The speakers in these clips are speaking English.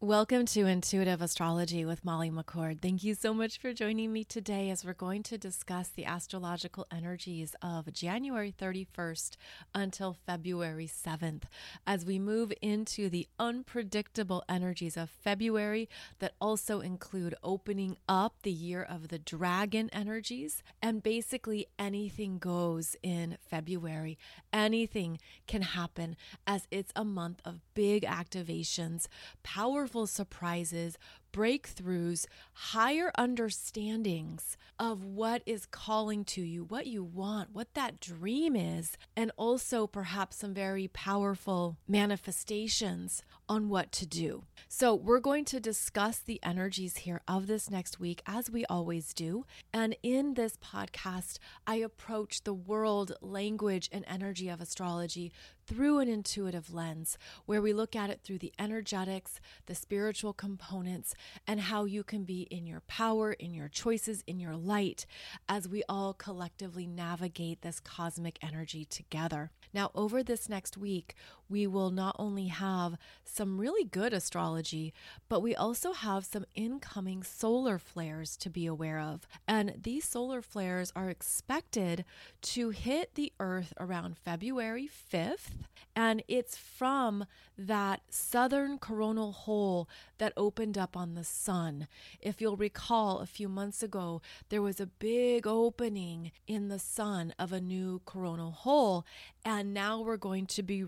Welcome to Intuitive Astrology with Molly McCord. Thank you so much for joining me today as we're going to discuss the astrological energies of January 31st until February 7th as we move into the unpredictable energies of February that also include opening up the year of the dragon energies and basically anything goes in February. Anything can happen as it's a month of big activations, powerful surprises, breakthroughs, higher understandings of what is calling to you, what you want, what that dream is, and also perhaps some very powerful manifestations on what to do. So, we're going to discuss the energies here of this next week as we always do. And in this podcast, I approach the world, language, and energy of astrology through an intuitive lens where we look at it through the energetics, the spiritual components, and how you can be in your power, in your choices, in your light as we all collectively navigate this cosmic energy together. Now, over this next week, we will not only have some really good astrology, but we also have some incoming solar flares to be aware of. And these solar flares are expected to hit the Earth around February 5th. And it's from that southern coronal hole that opened up on the sun. If you'll recall, a few months ago, there was a big opening in the sun of a new coronal hole. And now we're going to be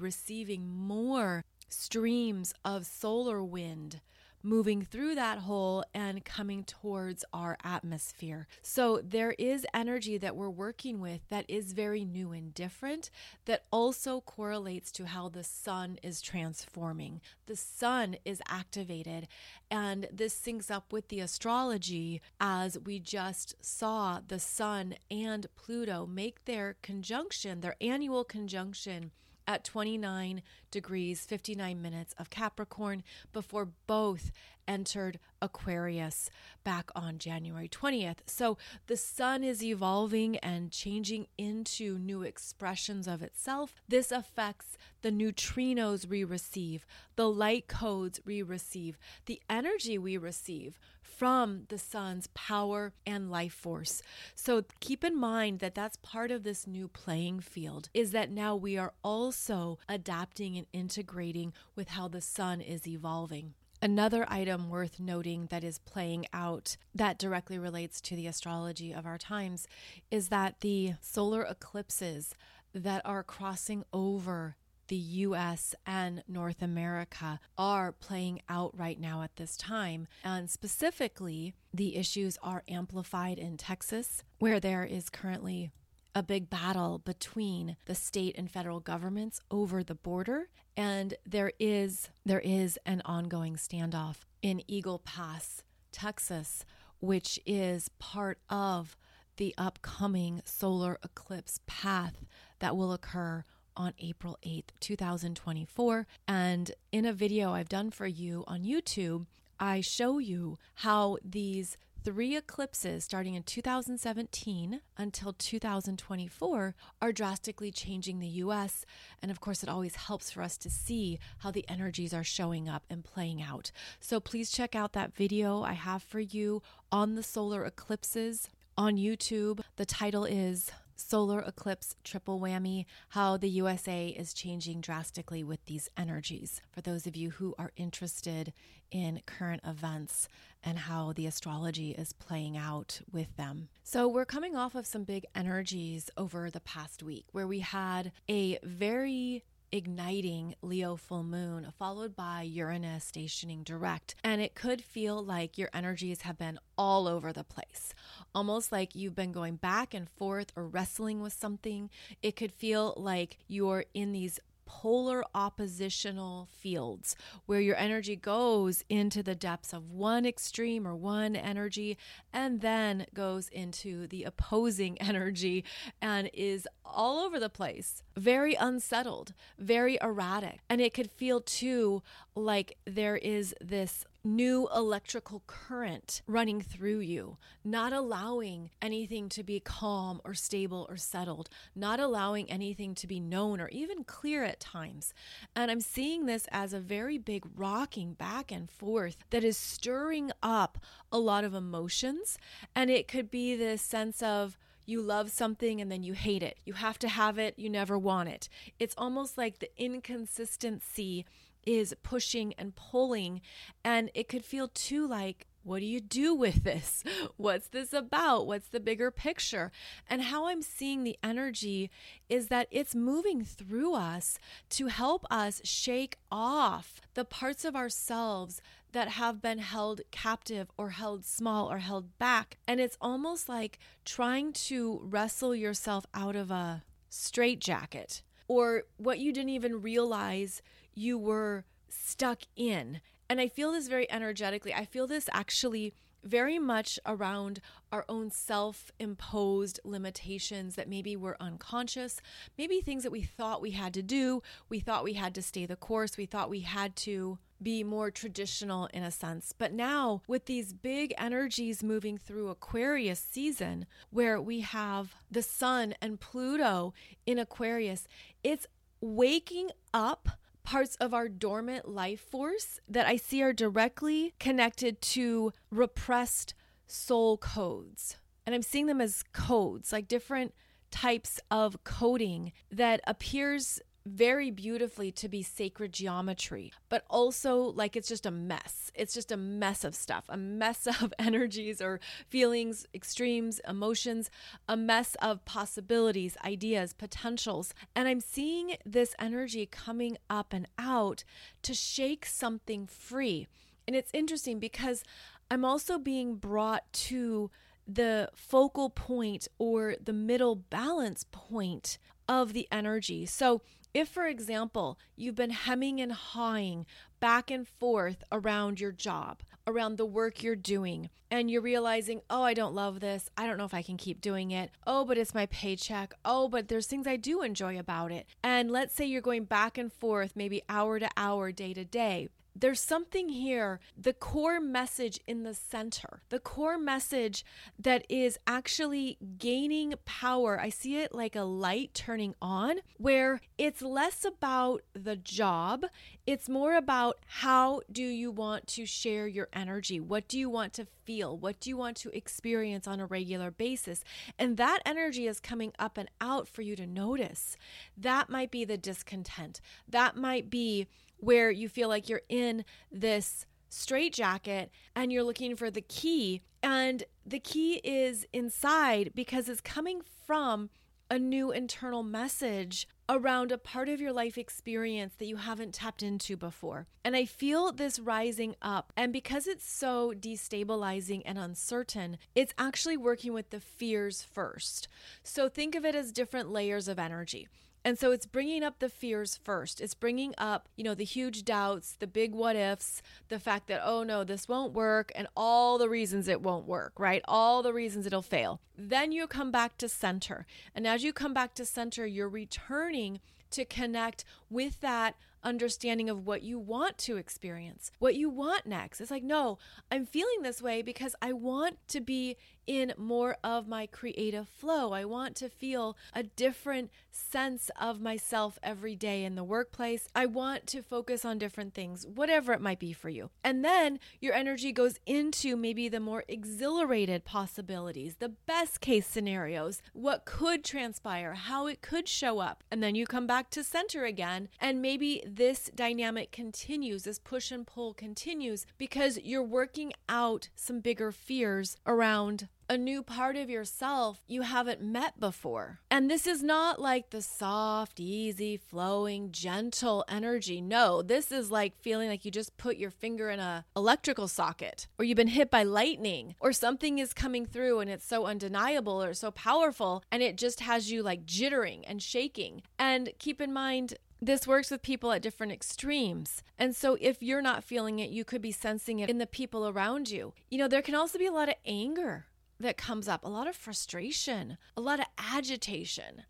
receiving more streams of solar wind moving through that hole and coming towards our atmosphere. So there is energy that we're working with that is very new and different that also correlates to how the sun is transforming. The sun is activated, and this syncs up with the astrology as we just saw the sun and Pluto make their conjunction, their annual conjunction at 29 degrees 59 minutes of Capricorn before both entered Aquarius back on January 20th. So the sun is evolving and changing into new expressions of itself. This affects the neutrinos we receive, the light codes we receive, the energy we receive from the sun's power and life force. So keep in mind that that's part of this new playing field is that now we are also adapting and integrating with how the sun is evolving. Another item worth noting that is playing out that directly relates to the astrology of our times is that the solar eclipses that are crossing over the US and North America are playing out right now at this time. And specifically, the issues are amplified in Texas, where there is currently a big battle between the state and federal governments over the border and there is there is an ongoing standoff in Eagle Pass, Texas, which is part of the upcoming solar eclipse path that will occur on April 8th, 2024. And in a video I've done for you on YouTube, I show you how these three eclipses starting in 2017 until 2024 are drastically changing the US. And of course, it always helps for us to see how the energies are showing up and playing out. So please check out that video I have for you on the solar eclipses on YouTube. The title is solar eclipse triple whammy, how the USA is changing drastically with these energies. For those of you who are interested in current events and how the astrology is playing out with them. So, we're coming off of some big energies over the past week where we had a very igniting Leo full moon, followed by Uranus stationing direct. And it could feel like your energies have been all over the place, almost like you've been going back and forth or wrestling with something. It could feel like you're in these polar oppositional fields where your energy goes into the depths of one extreme or one energy and then goes into the opposing energy and is all over the place, very unsettled, very erratic. And it could feel too like there is this new electrical current running through you, not allowing anything to be calm or stable or settled, not allowing anything to be known or even clear at times. And I'm seeing this as a very big rocking back and forth that is stirring up a lot of emotions. And it could be this sense of, you love something and then you hate it. You have to have it, you never want it. It's almost like the inconsistency is pushing and pulling. And it could feel too like, what do you do with this? What's this about? What's the bigger picture? And how I'm seeing the energy is that it's moving through us to help us shake off the parts of ourselves that have been held captive or held small or held back. And it's almost like trying to wrestle yourself out of a straitjacket or what you didn't even realize you were stuck in. And I feel this very energetically. I feel this actually very much around our own self imposed limitations that maybe were unconscious, maybe things that we thought we had to do. We thought we had to stay the course. We thought we had to be more traditional in a sense. But now, with these big energies moving through Aquarius season, where we have the sun and Pluto in Aquarius, it's waking up parts of our dormant life force that I see are directly connected to repressed soul codes. And I'm seeing them as codes, like different types of coding that appears very beautifully to be sacred geometry, but also like it's just a mess. It's just a mess of stuff, a mess of energies or feelings, extremes, emotions, a mess of possibilities, ideas, potentials. And I'm seeing this energy coming up and out to shake something free. And it's interesting because I'm also being brought to the focal point or the middle balance point of the energy. So if, for example, you've been hemming and hawing back and forth around your job, around the work you're doing, and you're realizing, oh, I don't love this. I don't know if I can keep doing it. Oh, but it's my paycheck. Oh, but there's things I do enjoy about it. And let's say you're going back and forth, maybe hour to hour, day to day there's something here, the core message in the center, the core message that is actually gaining power. I see it like a light turning on, where it's less about the job, it's more about how do you want to share your energy? What do you want to feel? What do you want to experience on a regular basis? And that energy is coming up and out for you to notice. That might be the discontent. That might be where you feel like you're in this straitjacket and you're looking for the key. And the key is inside because it's coming from a new internal message around a part of your life experience that you haven't tapped into before. And I feel this rising up. And because it's so destabilizing and uncertain, it's actually working with the fears first. So think of it as different layers of energy. And so it's bringing up the fears first. It's bringing up, you know, the huge doubts, the big what ifs, the fact that, oh no, this won't work, and all the reasons it won't work, right? All the reasons it'll fail. Then you come back to center. And as you come back to center, you're returning to connect with that understanding of what you want to experience, what you want next. It's like, no, I'm feeling this way because I want to be in more of my creative flow. I want to feel a different sense of myself every day in the workplace. I want to focus on different things, whatever it might be for you. And then your energy goes into maybe the more exhilarated possibilities, the best case scenarios, what could transpire, how it could show up. And then you come back to center again, and maybe this dynamic continues, this push and pull continues because you're working out some bigger fears around a new part of yourself you haven't met before. And this is not like the soft, easy, flowing, gentle energy. No, this is like feeling like you just put your finger in a electrical socket or you've been hit by lightning or something is coming through and it's so undeniable or so powerful and it just has you like jittering and shaking. And keep in mind this works with people at different extremes. And so, if you're not feeling it, you could be sensing it in the people around you. You know, there can also be a lot of anger that comes up, a lot of frustration, a lot of agitation.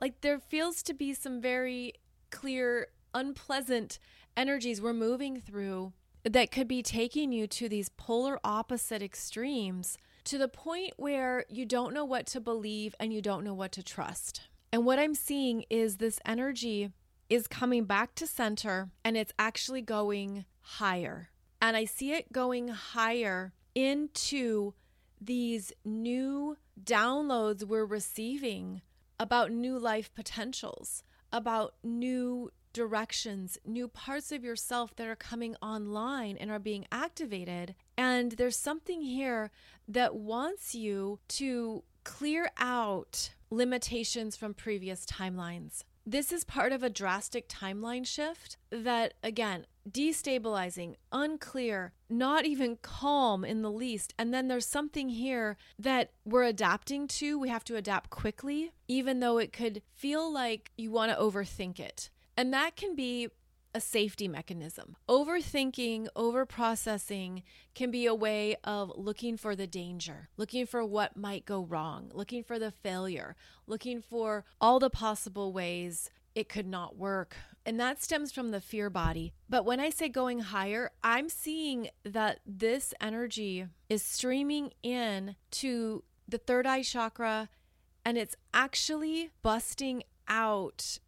Like there feels to be some very clear, unpleasant energies we're moving through that could be taking you to these polar opposite extremes to the point where you don't know what to believe and you don't know what to trust. And what I'm seeing is this energy is coming back to center and it's actually going higher. And I see it going higher into these new downloads we're receiving about new life potentials, about new directions, new parts of yourself that are coming online and are being activated. And there's something here that wants you to clear out limitations from previous timelines. This is part of a drastic timeline shift that, again, destabilizing, unclear, not even calm in the least. And then there's something here that we're adapting to. We have to adapt quickly, even though it could feel like you want to overthink it. And that can be a safety mechanism. Overthinking, overprocessing can be a way of looking for the danger, looking for what might go wrong, looking for the failure, looking for all the possible ways it could not work. And that stems from the fear body. But when I say going higher, I'm seeing that this energy is streaming in to the third eye chakra and it's actually busting out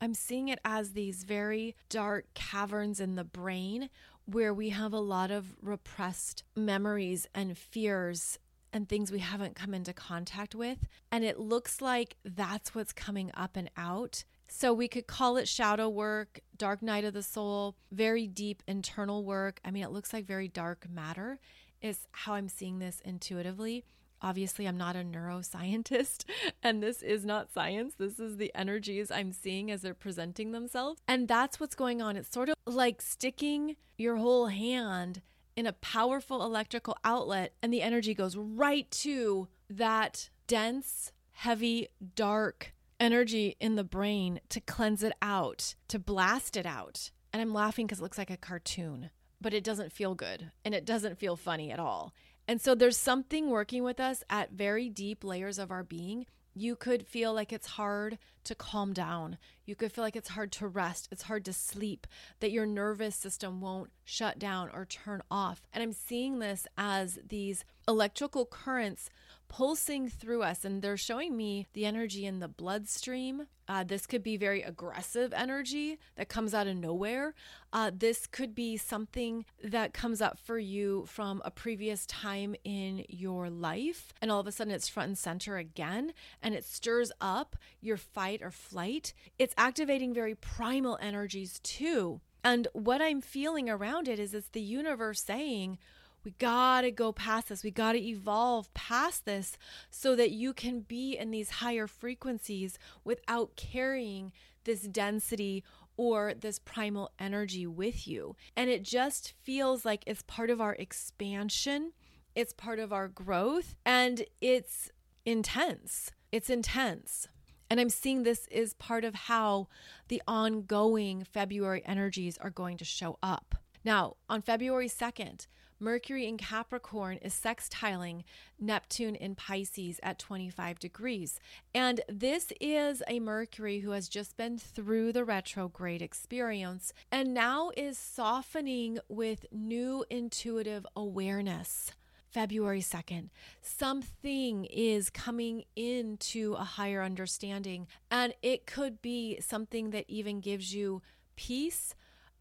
I'm seeing it as these very dark caverns in the brain where we have a lot of repressed memories and fears and things we haven't come into contact with. And it looks like that's what's coming up and out. So we could call it shadow work, dark night of the soul, very deep internal work. I mean, it looks like very dark matter, is how I'm seeing this intuitively. Obviously, I'm not a neuroscientist, and this is not science. This is the energies I'm seeing as they're presenting themselves. And that's what's going on. It's sort of like sticking your whole hand in a powerful electrical outlet, and the energy goes right to that dense, heavy, dark energy in the brain to cleanse it out, to blast it out. And I'm laughing because it looks like a cartoon, but it doesn't feel good and it doesn't feel funny at all. And so there's something working with us at very deep layers of our being. You could feel like it's hard to calm down. You could feel like it's hard to rest. It's hard to sleep, that your nervous system won't shut down or turn off. And I'm seeing this as these electrical currents pulsing through us, and they're showing me the energy in the bloodstream. Uh, this could be very aggressive energy that comes out of nowhere. Uh, this could be something that comes up for you from a previous time in your life, and all of a sudden it's front and center again, and it stirs up your fight or flight. It's activating very primal energies too. And what I'm feeling around it is it's the universe saying, we got to go past this. We got to evolve past this so that you can be in these higher frequencies without carrying this density or this primal energy with you. And it just feels like it's part of our expansion, it's part of our growth, and it's intense. It's intense. And I'm seeing this is part of how the ongoing February energies are going to show up. Now, on February 2nd, Mercury in Capricorn is sextiling Neptune in Pisces at 25 degrees. And this is a Mercury who has just been through the retrograde experience and now is softening with new intuitive awareness. February 2nd, something is coming into a higher understanding, and it could be something that even gives you peace,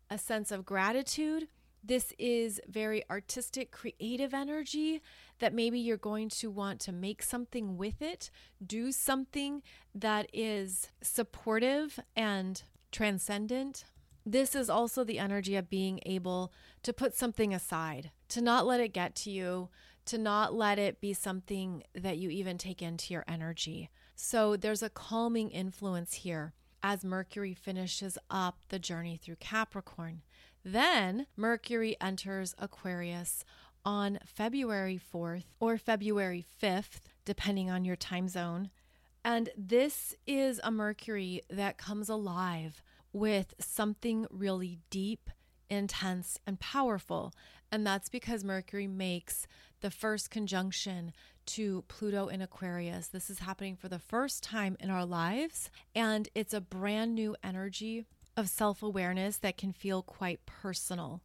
a sense of gratitude this is very artistic, creative energy that maybe you're going to want to make something with it, do something that is supportive and transcendent. This is also the energy of being able to put something aside, to not let it get to you, to not let it be something that you even take into your energy. So there's a calming influence here as Mercury finishes up the journey through Capricorn. Then Mercury enters Aquarius on February 4th or February 5th, depending on your time zone. And this is a Mercury that comes alive with something really deep, intense, and powerful. And that's because Mercury makes the first conjunction to Pluto in Aquarius. This is happening for the first time in our lives, and it's a brand new energy of self awareness that can feel quite personal.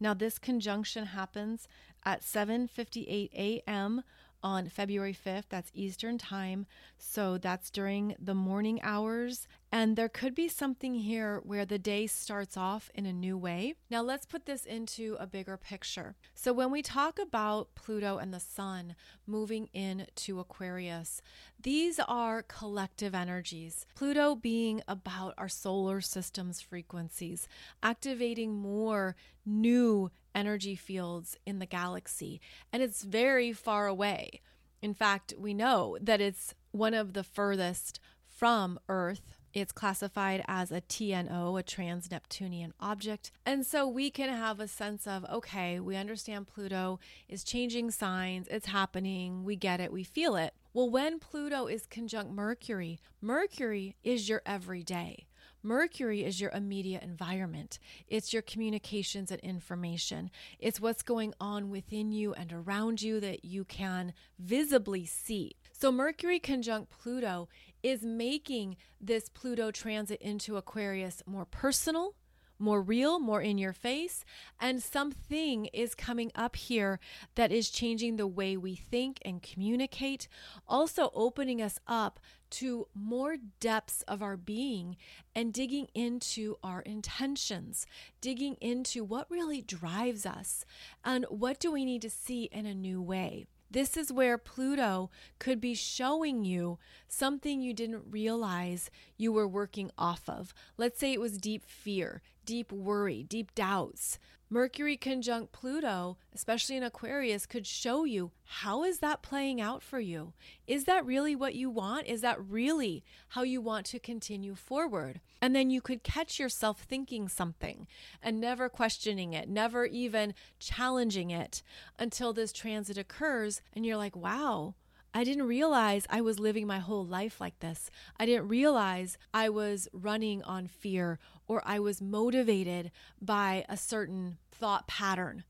Now this conjunction happens at 7:58 a.m on February 5th. That's Eastern Time. So that's during the morning hours. And there could be something here where the day starts off in a new way. Now, let's put this into a bigger picture. So, when we talk about Pluto and the Sun moving into Aquarius, these are collective energies. Pluto being about our solar system's frequencies, activating more new energy fields in the galaxy, and it's very far away. In fact, we know that it's one of the furthest from Earth. It's classified as a TNO, a trans Neptunian object. And so we can have a sense of okay, we understand Pluto is changing signs, it's happening, we get it, we feel it. Well, when Pluto is conjunct Mercury, Mercury is your everyday. Mercury is your immediate environment. It's your communications and information. It's what's going on within you and around you that you can visibly see. So, Mercury conjunct Pluto is making this Pluto transit into Aquarius more personal, more real, more in your face. And something is coming up here that is changing the way we think and communicate, also opening us up to more depths of our being and digging into our intentions, digging into what really drives us and what do we need to see in a new way. This is where Pluto could be showing you something you didn't realize you were working off of. Let's say it was deep fear, deep worry, deep doubts. Mercury conjunct Pluto, especially in Aquarius, could show you how is that playing out for you? Is that really what you want? Is that really how you want to continue forward? And then you could catch yourself thinking something and never questioning it, never even challenging it until this transit occurs and you're like, "Wow, I didn't realize I was living my whole life like this. I didn't realize I was running on fear or I was motivated by a certain thought pattern.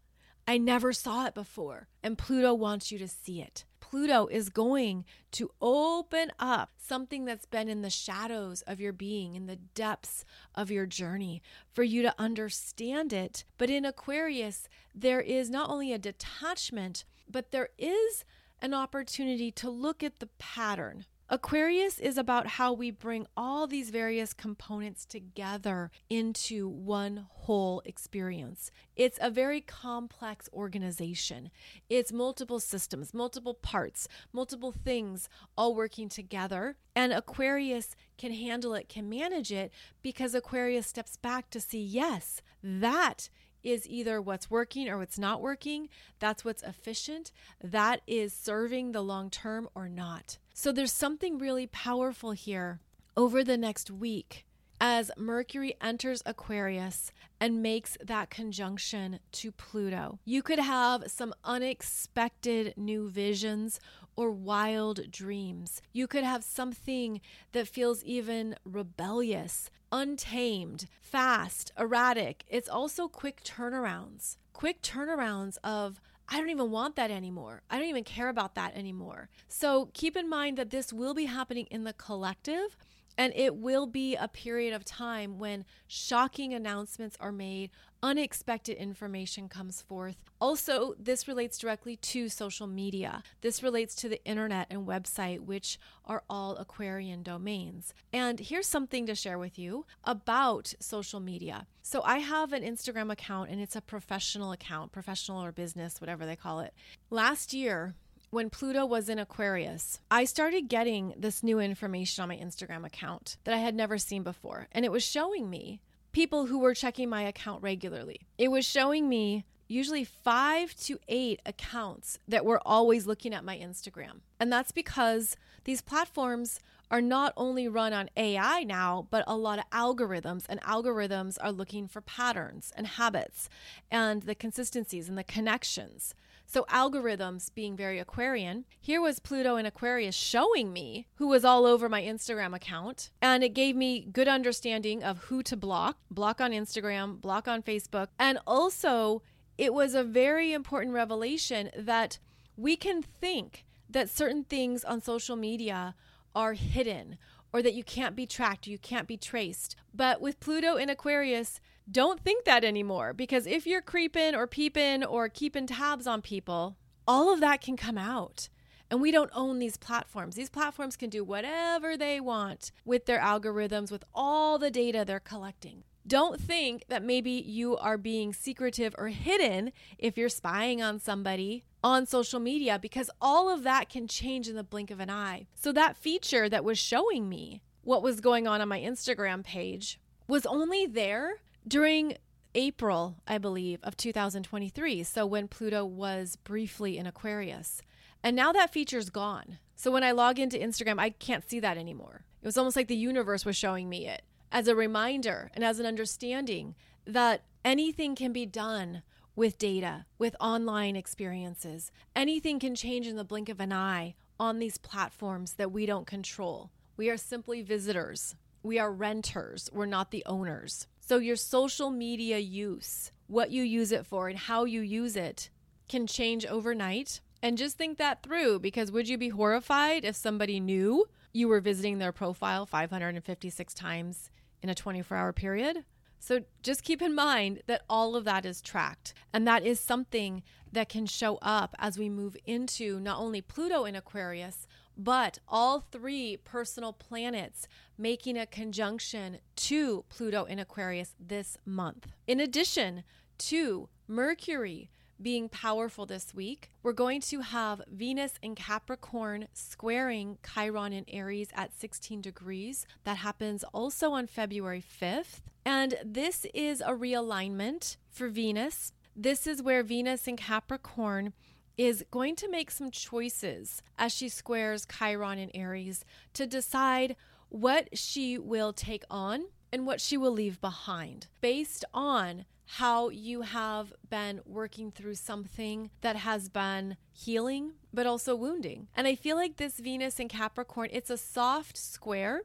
I never saw it before. And Pluto wants you to see it. Pluto is going to open up something that's been in the shadows of your being, in the depths of your journey, for you to understand it. But in Aquarius, there is not only a detachment, but there is an opportunity to look at the pattern. Aquarius is about how we bring all these various components together into one whole experience. It's a very complex organization. It's multiple systems, multiple parts, multiple things all working together. And Aquarius can handle it, can manage it, because Aquarius steps back to see yes, that is either what's working or what's not working. That's what's efficient. That is serving the long term or not. So there's something really powerful here over the next week as Mercury enters Aquarius and makes that conjunction to Pluto. You could have some unexpected new visions or wild dreams. You could have something that feels even rebellious, untamed, fast, erratic. It's also quick turnarounds. Quick turnarounds of I don't even want that anymore. I don't even care about that anymore. So keep in mind that this will be happening in the collective and it will be a period of time when shocking announcements are made, unexpected information comes forth. Also, this relates directly to social media. This relates to the internet and website, which are all Aquarian domains. And here's something to share with you about social media. So, I have an Instagram account and it's a professional account, professional or business, whatever they call it. Last year, when Pluto was in Aquarius, I started getting this new information on my Instagram account that I had never seen before. And it was showing me people who were checking my account regularly. It was showing me usually five to eight accounts that were always looking at my Instagram. And that's because these platforms are not only run on AI now, but a lot of algorithms, and algorithms are looking for patterns and habits and the consistencies and the connections. So, algorithms being very Aquarian, here was Pluto in Aquarius showing me who was all over my Instagram account. And it gave me good understanding of who to block block on Instagram, block on Facebook. And also, it was a very important revelation that we can think that certain things on social media are hidden or that you can't be tracked, you can't be traced. But with Pluto in Aquarius, Don't think that anymore because if you're creeping or peeping or keeping tabs on people, all of that can come out. And we don't own these platforms. These platforms can do whatever they want with their algorithms, with all the data they're collecting. Don't think that maybe you are being secretive or hidden if you're spying on somebody on social media because all of that can change in the blink of an eye. So, that feature that was showing me what was going on on my Instagram page was only there during April, I believe, of 2023. So, when Pluto was briefly in Aquarius. And now that feature's gone. So when I log into Instagram, I can't see that anymore. It was almost like the universe was showing me it as a reminder and as an understanding that anything can be done with data, with online experiences. Anything can change in the blink of an eye on these platforms that we don't control. We are simply visitors. We are renters. We're not the owners. So, your social media use, what you use it for, and how you use it can change overnight and just think that through because would you be horrified if somebody knew you were visiting their profile 556 times in a 24 hour period? So just keep in mind that all of that is tracked. And that is something that can show up as we move into not only Pluto in Aquarius, but all three personal planets making a conjunction to Pluto in Aquarius this month. In addition to Mercury being powerful this week. We're going to have Venus in Capricorn squaring Chiron in Aries at 16 degrees. That happens also on February 5th. And this is a realignment for Venus. This is where Venus in Capricorn is going to make some choices as she squares Chiron and Aries to decide what she will take on and what she will leave behind based on how you have been working through something that has been healing but also wounding. And I feel like this Venus in Capricorn, it's a soft square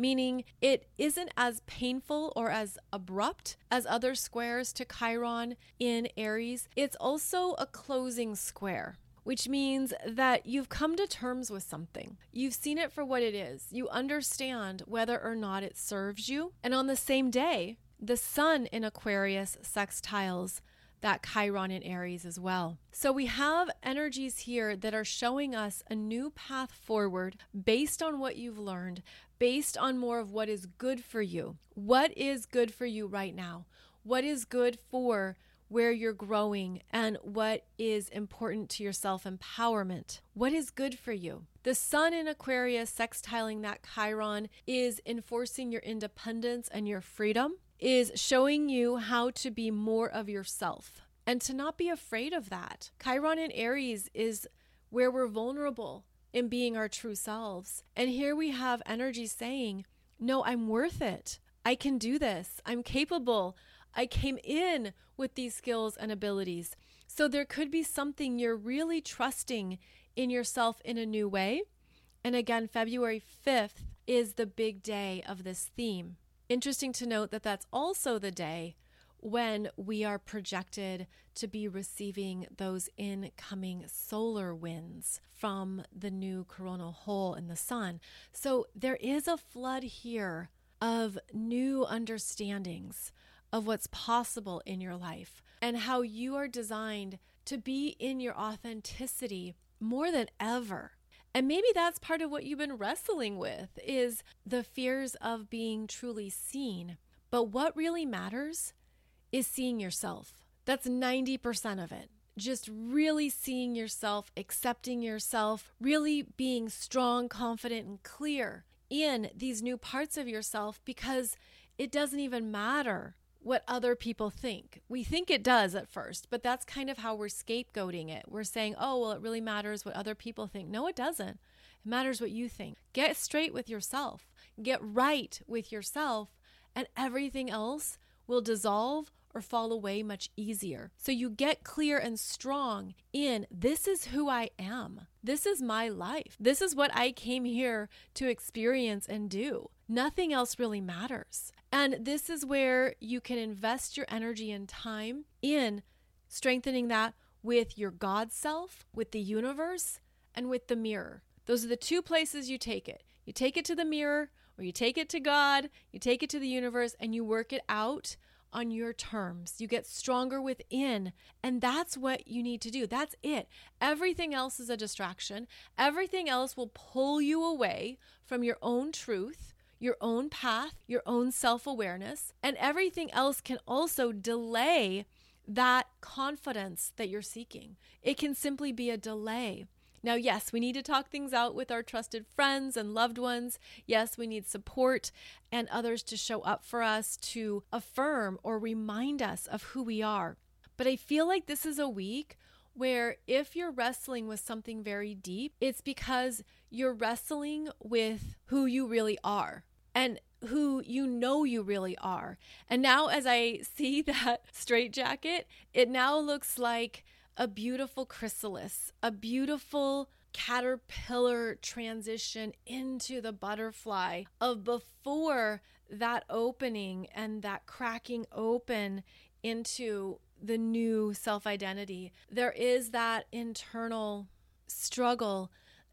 meaning it isn't as painful or as abrupt as other squares to Chiron in Aries. It's also a closing square. Which means that you've come to terms with something. You've seen it for what it is. You understand whether or not it serves you. And on the same day, the sun in Aquarius sextiles that Chiron in Aries as well. So we have energies here that are showing us a new path forward based on what you've learned, based on more of what is good for you. What is good for you right now? What is good for where you're growing and what is important to your self empowerment? What is good for you? The sun in Aquarius sextiling that Chiron is enforcing your independence and your freedom is showing you how to be more of yourself and to not be afraid of that. Chiron in Aries is where we're vulnerable in being our true selves. And here we have energy saying, No, I'm worth it. I can do this. I'm capable. I came in with these skills and abilities. So there could be something you're really trusting in yourself in a new way. And again, February 5th is the big day of this theme. Interesting to note that that's also the day when we are projected to be receiving those incoming solar winds from the new coronal hole in the sun. So there is a flood here of new understandings of what's possible in your life and how you are designed to be in your authenticity more than ever. And maybe that's part of what you've been wrestling with is the fears of being truly seen. But what really matters is seeing yourself. That's 90% of it. Just really seeing yourself, accepting yourself, really being strong, confident, and clear in these new parts of yourself because it doesn't even matter what other people think. We think it does at first, but that's kind of how we're scapegoating it. We're saying, oh, well, it really matters what other people think. No, it doesn't. It matters what you think. Get straight with yourself, get right with yourself, and everything else will dissolve or fall away much easier. So you get clear and strong in this is who I am. This is my life. This is what I came here to experience and do. Nothing else really matters. And this is where you can invest your energy and time in strengthening that with your God self, with the universe, and with the mirror. Those are the two places you take it. You take it to the mirror, or you take it to God, you take it to the universe, and you work it out on your terms. You get stronger within. And that's what you need to do. That's it. Everything else is a distraction. Everything else will pull you away from your own truth, your own path, your own self awareness. And everything else can also delay that confidence that you're seeking. It can simply be a delay. Now, yes, we need to talk things out with our trusted friends and loved ones. Yes, we need support and others to show up for us to affirm or remind us of who we are. But I feel like this is a week where if you're wrestling with something very deep, it's because you're wrestling with who you really are. And who you know you really are. And now, as I see that straitjacket, it now looks like a beautiful chrysalis, a beautiful caterpillar transition into the butterfly of before that opening and that cracking open into the new self identity. There is that internal struggle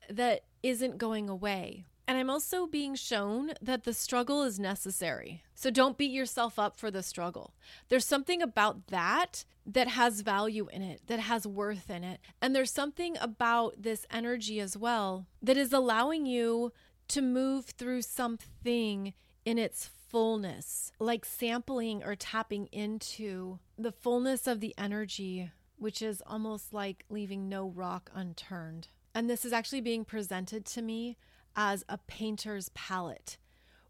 that isn't going away. And I'm also being shown that the struggle is necessary. So don't beat yourself up for the struggle. There's something about that that has value in it, that has worth in it. And there's something about this energy as well that is allowing you to move through something in its fullness, like sampling or tapping into the fullness of the energy, which is almost like leaving no rock unturned. And this is actually being presented to me as a painter's palette,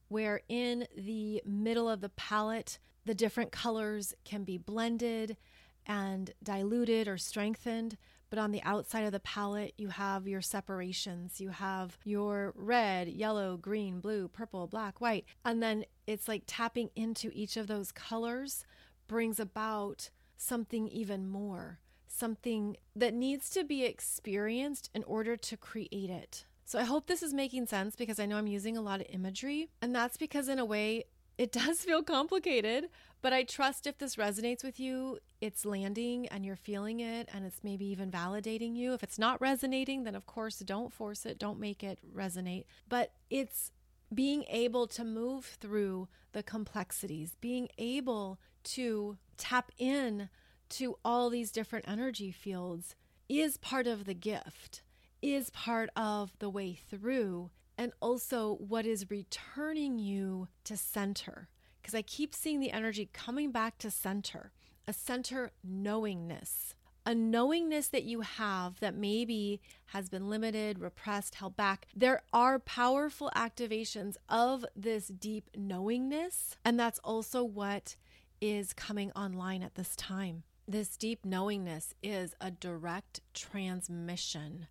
where in the middle of the palette, the different colors can be blended and diluted or strengthened. But on the outside of the palette, you have your separations. You have your red, yellow, green, blue, purple, black, white. And then it's like tapping into each of those colors brings about something even more, something that needs to be experienced in order to create it. So I hope this is making sense because I know I'm using a lot of imagery. And that's because, in a way, it does feel complicated, but I trust if this resonates with you, it's landing and you're feeling it and it's maybe even validating you. If it's not resonating, then of course don't force it, don't make it resonate. But it's being able to move through the complexities, being able to tap in to all these different energy fields is part of the gift is part of the way through and also what is returning you to center. Because I keep seeing the energy coming back to center, a center knowingness, a knowingness that you have that maybe has been limited, repressed, held back. There are powerful activations of this deep knowingness. And that's also what is coming online at this time. This deep knowingness is a direct transmission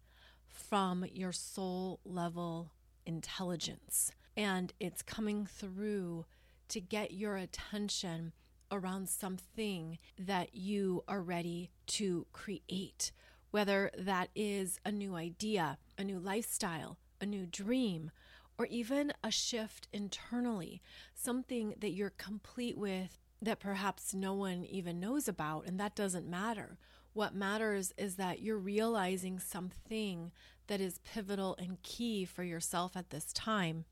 from your soul level intelligence. And it's coming through to get your attention around something that you are ready to create, whether that is a new idea, a new lifestyle, a new dream, or even a shift internally, something that you're complete with that perhaps no one even knows about, and that doesn't matter. What matters is that you're realizing something that is pivotal and key for yourself at this time.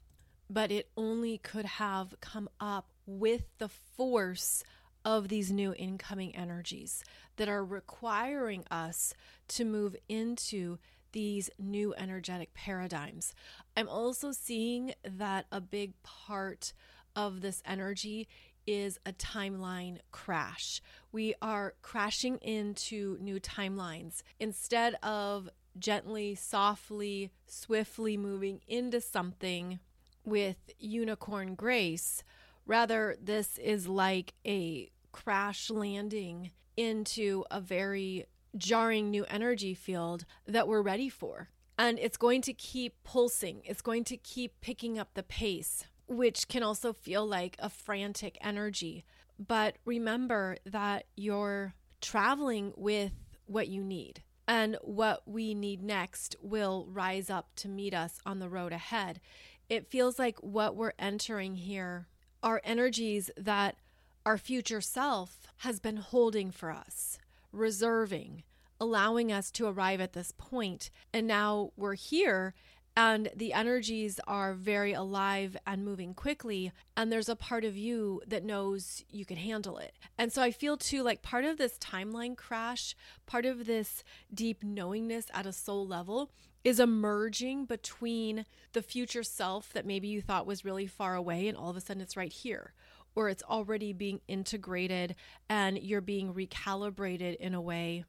But it only could have come up with the force of these new incoming energies that are requiring us to move into these new energetic paradigms. I'm also seeing that a big part of this energy is a timeline crash. We are crashing into new timelines. Instead of gently, softly, swiftly moving into something with unicorn grace, rather, this is like a crash landing into a very jarring new energy field that we're ready for. And it's going to keep pulsing, it's going to keep picking up the pace which can also feel like a frantic energy. But remember that you're traveling with what you need. And what we need next will rise up to meet us on the road ahead. It feels like what we're entering here are energies that our future self has been holding for us, reserving, allowing us to arrive at this point. And now we're here and the energies are very alive and moving quickly and there's a part of you that knows you can handle it. And so i feel too like part of this timeline crash part of this deep knowingness at a soul level is emerging between the future self that maybe you thought was really far away and all of a sudden it's right here or it's already being integrated and you're being recalibrated in a way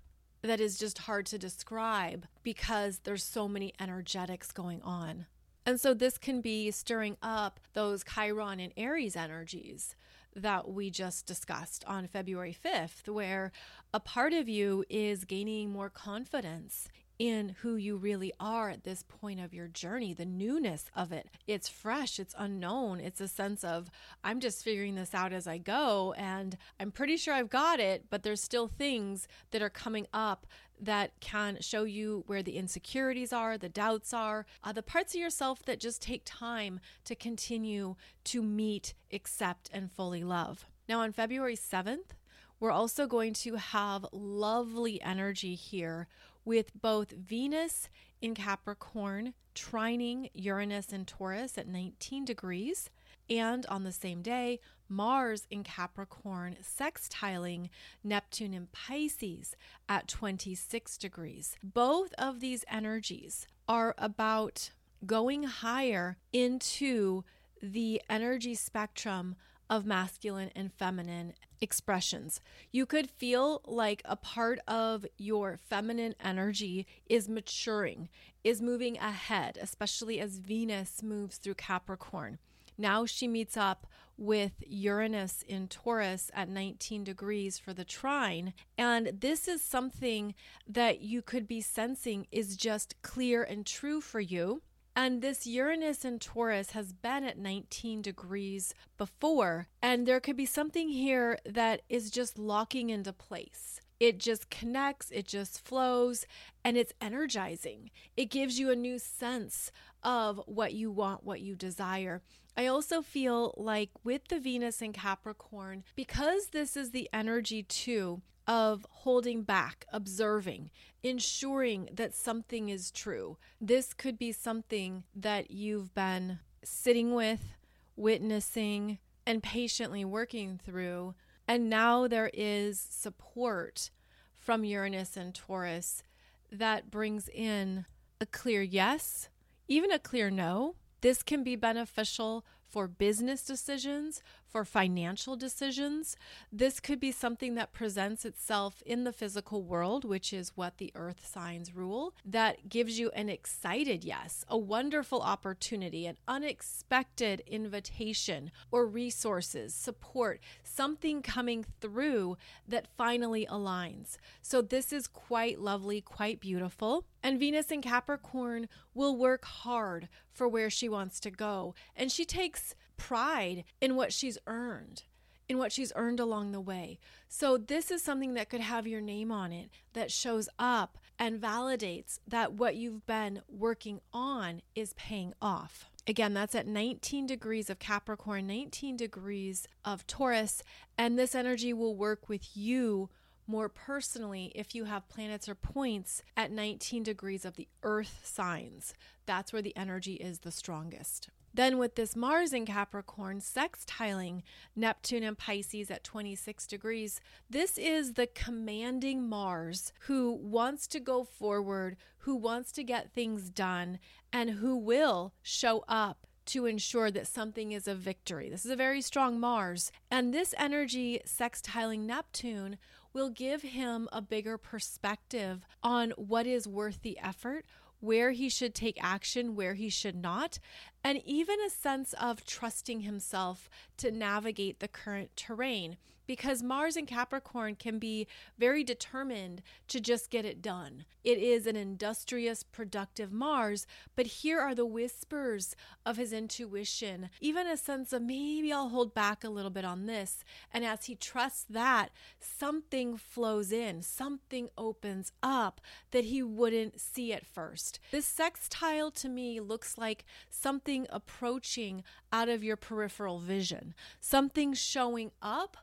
that is just hard to describe because there's so many energetics going on. And so this can be stirring up those Chiron and Aries energies that we just discussed on February 5th, where a part of you is gaining more confidence in who you really are at this point of your journey, the newness of it. It's fresh, it's unknown. It's a sense of, I'm just figuring this out as I go, and I'm pretty sure I've got it, but there's still things that are coming up that can show you where the insecurities are, the doubts are, uh, the parts of yourself that just take time to continue to meet, accept, and fully love. Now, on February 7th, we're also going to have lovely energy here with both Venus in Capricorn trining Uranus in Taurus at 19 degrees, and on the same day, Mars in Capricorn sextiling Neptune in Pisces at 26 degrees. Both of these energies are about going higher into the energy spectrum of masculine and feminine expressions. You could feel like a part of your feminine energy is maturing, is moving ahead, especially as Venus moves through Capricorn. Now she meets up with Uranus in Taurus at 19 degrees for the trine. And this is something that you could be sensing is just clear and true for you. And this Uranus in Taurus has been at 19 degrees before. And there could be something here that is just locking into place. It just connects, it just flows, and it's energizing. It gives you a new sense of what you want, what you desire. I also feel like with the Venus in Capricorn, because this is the energy too of holding back, observing, ensuring that something is true. This could be something that you've been sitting with, witnessing, and patiently working through. And now there is support from Uranus and Taurus that brings in a clear yes, even a clear no. This can be beneficial for business decisions, for financial decisions. This could be something that presents itself in the physical world, which is what the earth signs rule, that gives you an excited yes, a wonderful opportunity, an unexpected invitation or resources, support, something coming through that finally aligns. So, this is quite lovely, quite beautiful. And Venus in Capricorn will work hard for where she wants to go. And she takes pride in what she's earned, in what she's earned along the way. So, this is something that could have your name on it that shows up and validates that what you've been working on is paying off. Again, that's at 19 degrees of Capricorn, 19 degrees of Taurus, and this energy will work with you more personally if you have planets or points at 19 degrees of the earth signs. That's where the energy is the strongest. Then, with this Mars in Capricorn sextiling Neptune and Pisces at 26 degrees, this is the commanding Mars who wants to go forward, who wants to get things done, and who will show up to ensure that something is a victory. This is a very strong Mars. And this energy sextiling Neptune will give him a bigger perspective on what is worth the effort, where he should take action, where he should not, and even a sense of trusting himself to navigate the current terrain because Mars in Capricorn can be very determined to just get it done. It is an industrious, productive Mars, but here are the whispers of his intuition, even a sense of maybe I'll hold back a little bit on this. And as he trusts that, something flows in, something opens up that he wouldn't see at first. This sextile to me looks like something approaching out of your peripheral vision, something showing up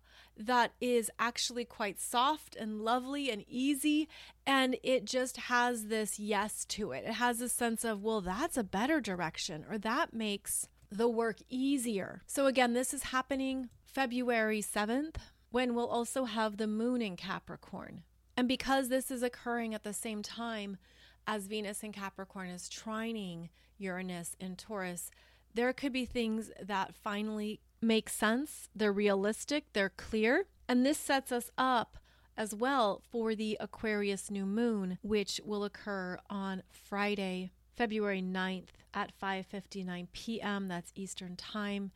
that is actually quite soft and lovely and easy. And it just has this yes to it. It has a sense of, well, that's a better direction, or that makes the work easier. So, again, this is happening February 7th, when we'll also have the moon in Capricorn. And because this is occurring at the same time as Venus in Capricorn is trining Uranus in Taurus, there could be things that finally make sense, they're realistic, they're clear. And this sets us up as well for the Aquarius new moon, which will occur on Friday, February 9th at 5:59 p.m. That's Eastern Time.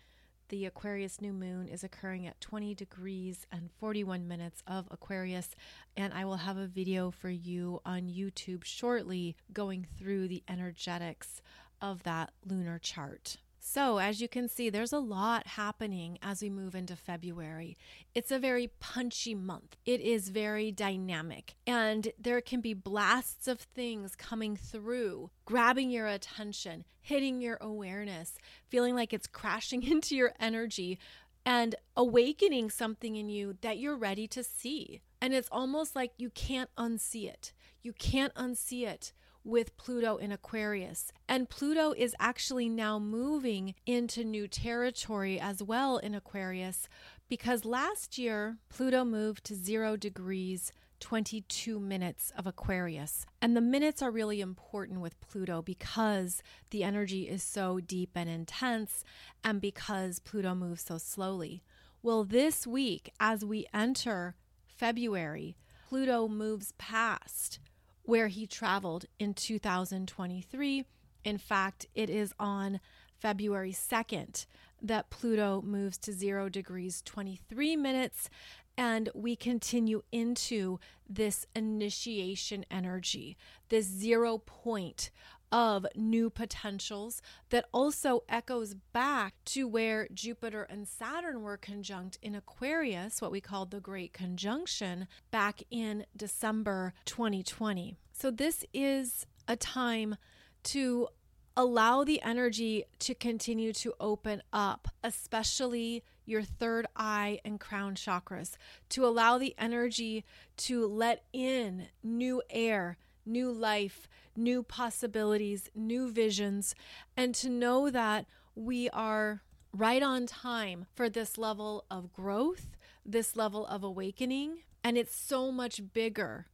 The Aquarius new moon is occurring at 20 degrees and 41 minutes of Aquarius, and I will have a video for you on YouTube shortly going through the energetics of that lunar chart. So, as you can see, there's a lot happening as we move into February. It's a very punchy month, it is very dynamic, and there can be blasts of things coming through, grabbing your attention, hitting your awareness, feeling like it's crashing into your energy. And awakening something in you that you're ready to see. And it's almost like you can't unsee it. You can't unsee it with Pluto in Aquarius. And Pluto is actually now moving into new territory as well in Aquarius because last year Pluto moved to zero degrees. 22 minutes of Aquarius. And the minutes are really important with Pluto because the energy is so deep and intense and because Pluto moves so slowly. Well, this week, as we enter February, Pluto moves past where he traveled in 2023. In fact, it is on February 2nd that Pluto moves to 0 degrees 23 minutes and we continue into this initiation energy, this zero point of new potentials that also echoes back to where Jupiter and Saturn were conjunct in Aquarius, what we called the Great Conjunction, back in December 2020. So, this is a time to allow the energy to continue to open up, especially your third eye and crown chakras, to allow the energy to let in new air, new life, new possibilities, new visions, and to know that we are right on time for this level of growth, this level of awakening. And it's so much bigger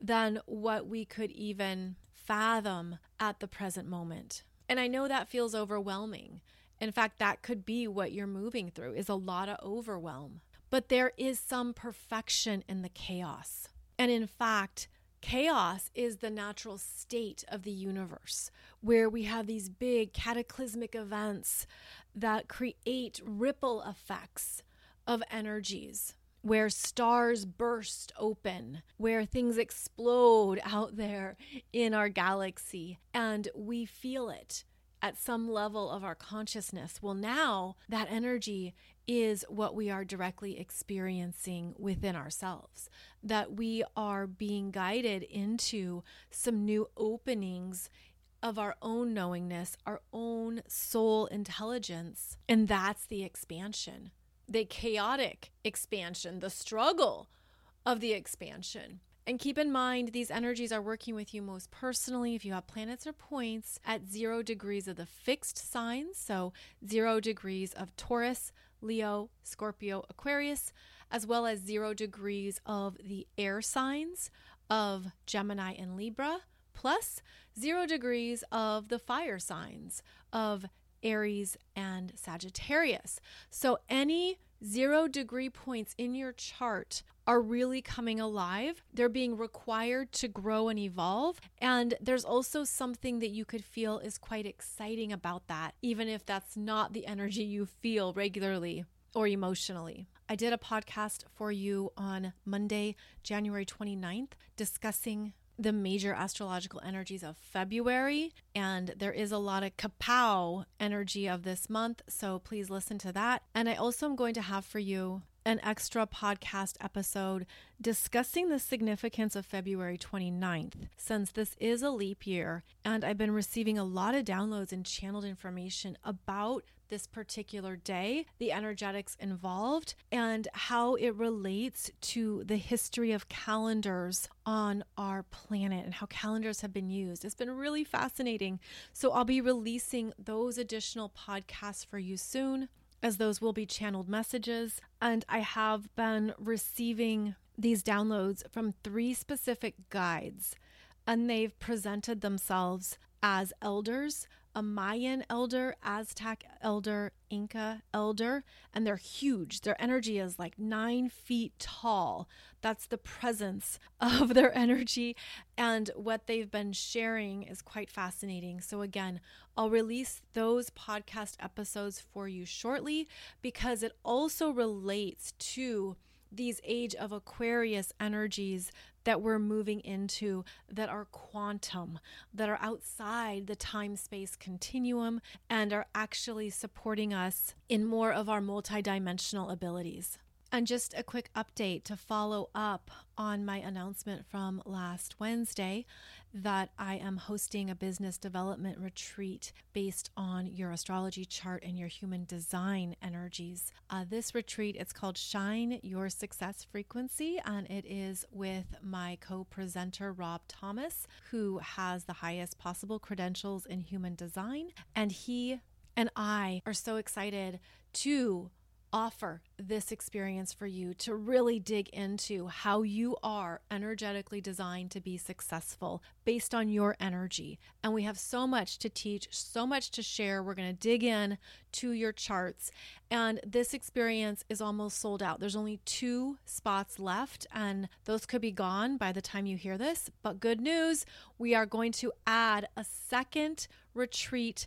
than what we could even fathom at the present moment. And I know that feels overwhelming. In fact, that could be what you're moving through is a lot of overwhelm. But there is some perfection in the chaos. And in fact, Chaos is the natural state of the universe, where we have these big cataclysmic events that create ripple effects of energies, where stars burst open, where things explode out there in our galaxy, and we feel it at some level of our consciousness. Well, now that energy is what we are directly experiencing within ourselves, that we are being guided into some new openings of our own knowingness, our own soul intelligence. And that's the expansion, the chaotic expansion, the struggle of the expansion. And keep in mind, these energies are working with you most personally if you have planets or points at zero degrees of the fixed signs. So, zero degrees of Taurus, Leo, Scorpio, Aquarius, as well as zero degrees of the air signs of Gemini and Libra, plus zero degrees of the fire signs of Aries and Sagittarius. So, any zero degree points in your chart are really coming alive. They're being required to grow and evolve. And there's also something that you could feel is quite exciting about that, even if that's not the energy you feel regularly or emotionally. I did a podcast for you on Monday, January 29th, discussing the major astrological energies of February. And there is a lot of kapow energy of this month. So please listen to that. And I also am going to have for you an extra podcast episode discussing the significance of February 29th, since this is a leap year, and I've been receiving a lot of downloads and channeled information about this particular day, the energetics involved, and how it relates to the history of calendars on our planet and how calendars have been used. It's been really fascinating. So I'll be releasing those additional podcasts for you soon. As those will be channeled messages. And I have been receiving these downloads from three specific guides, and they've presented themselves as elders a Mayan elder, Aztec elder, Inca elder, and they're huge. Their energy is like nine feet tall. That's the presence of their energy. And what they've been sharing is quite fascinating. So, again, I'll release those podcast episodes for you shortly because it also relates to these age of Aquarius energies that we're moving into that are quantum, that are outside the time space continuum and are actually supporting us in more of our multidimensional abilities. And just a quick update to follow up on my announcement from last Wednesday that I am hosting a business development retreat based on your astrology chart and your human design energies. Uh, this retreat it's called Shine Your Success Frequency, and it is with my co-presenter Rob Thomas, who has the highest possible credentials in human design, and he and I are so excited to offer this experience for you to really dig into how you are energetically designed to be successful based on your energy. And we have so much to teach, so much to share. We're going to dig in to your charts. And this experience is almost sold out. There's only two spots left, and those could be gone by the time you hear this. But good news, we are going to add a second retreat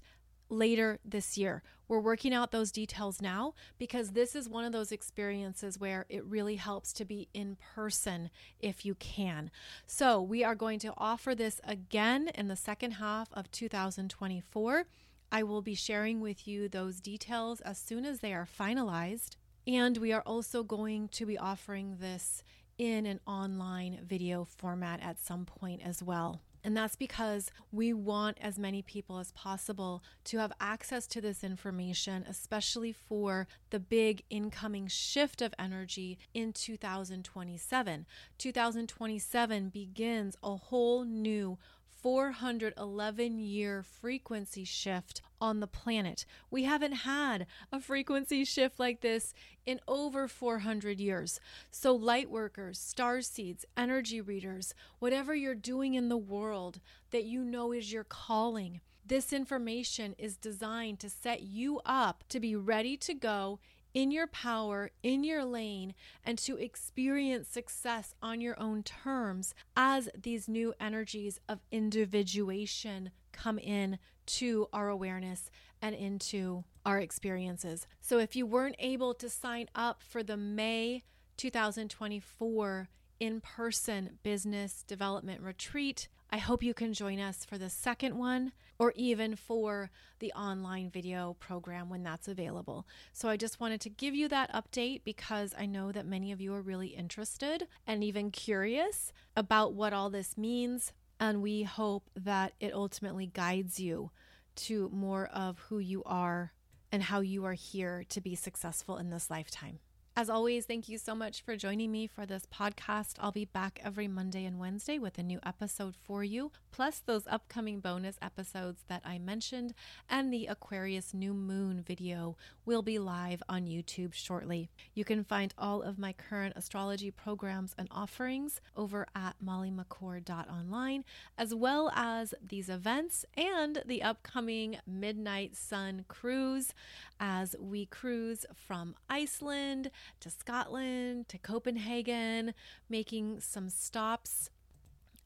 later this year. We're working out those details now because this is one of those experiences where it really helps to be in person if you can. So, we are going to offer this again in the second half of 2024. I will be sharing with you those details as soon as they are finalized. And we are also going to be offering this in an online video format at some point as well. And that's because we want as many people as possible to have access to this information, especially for the big incoming shift of energy in 2027. 2027 begins a whole new 411 year frequency shift on the planet. We haven't had a frequency shift like this in over 400 years. So, light workers, star seeds, energy readers, whatever you're doing in the world that you know is your calling, this information is designed to set you up to be ready to go in your power, in your lane, and to experience success on your own terms as these new energies of individuation come in to our awareness and into our experiences. So if you weren't able to sign up for the May 2024 in person business development retreat, I hope you can join us for the second one or even for the online video program when that's available. So I just wanted to give you that update because I know that many of you are really interested and even curious about what all this means. And we hope that it ultimately guides you to more of who you are and how you are here to be successful in this lifetime. As always, thank you so much for joining me for this podcast. I'll be back every Monday and Wednesday with a new episode for you, plus those upcoming bonus episodes that I mentioned, and the Aquarius new moon video will be live on YouTube shortly. You can find all of my current astrology programs and offerings over at mollymccord.online, as well as these events and the upcoming Midnight Sun cruise as we cruise from Iceland to Scotland to Copenhagen, making some stops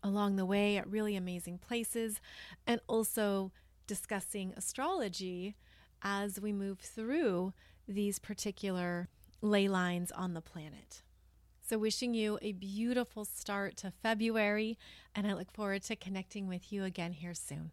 along the way at really amazing places, and also discussing astrology as we move through these particular ley lines on the planet. So, wishing you a beautiful start to February, and I look forward to connecting with you again here soon.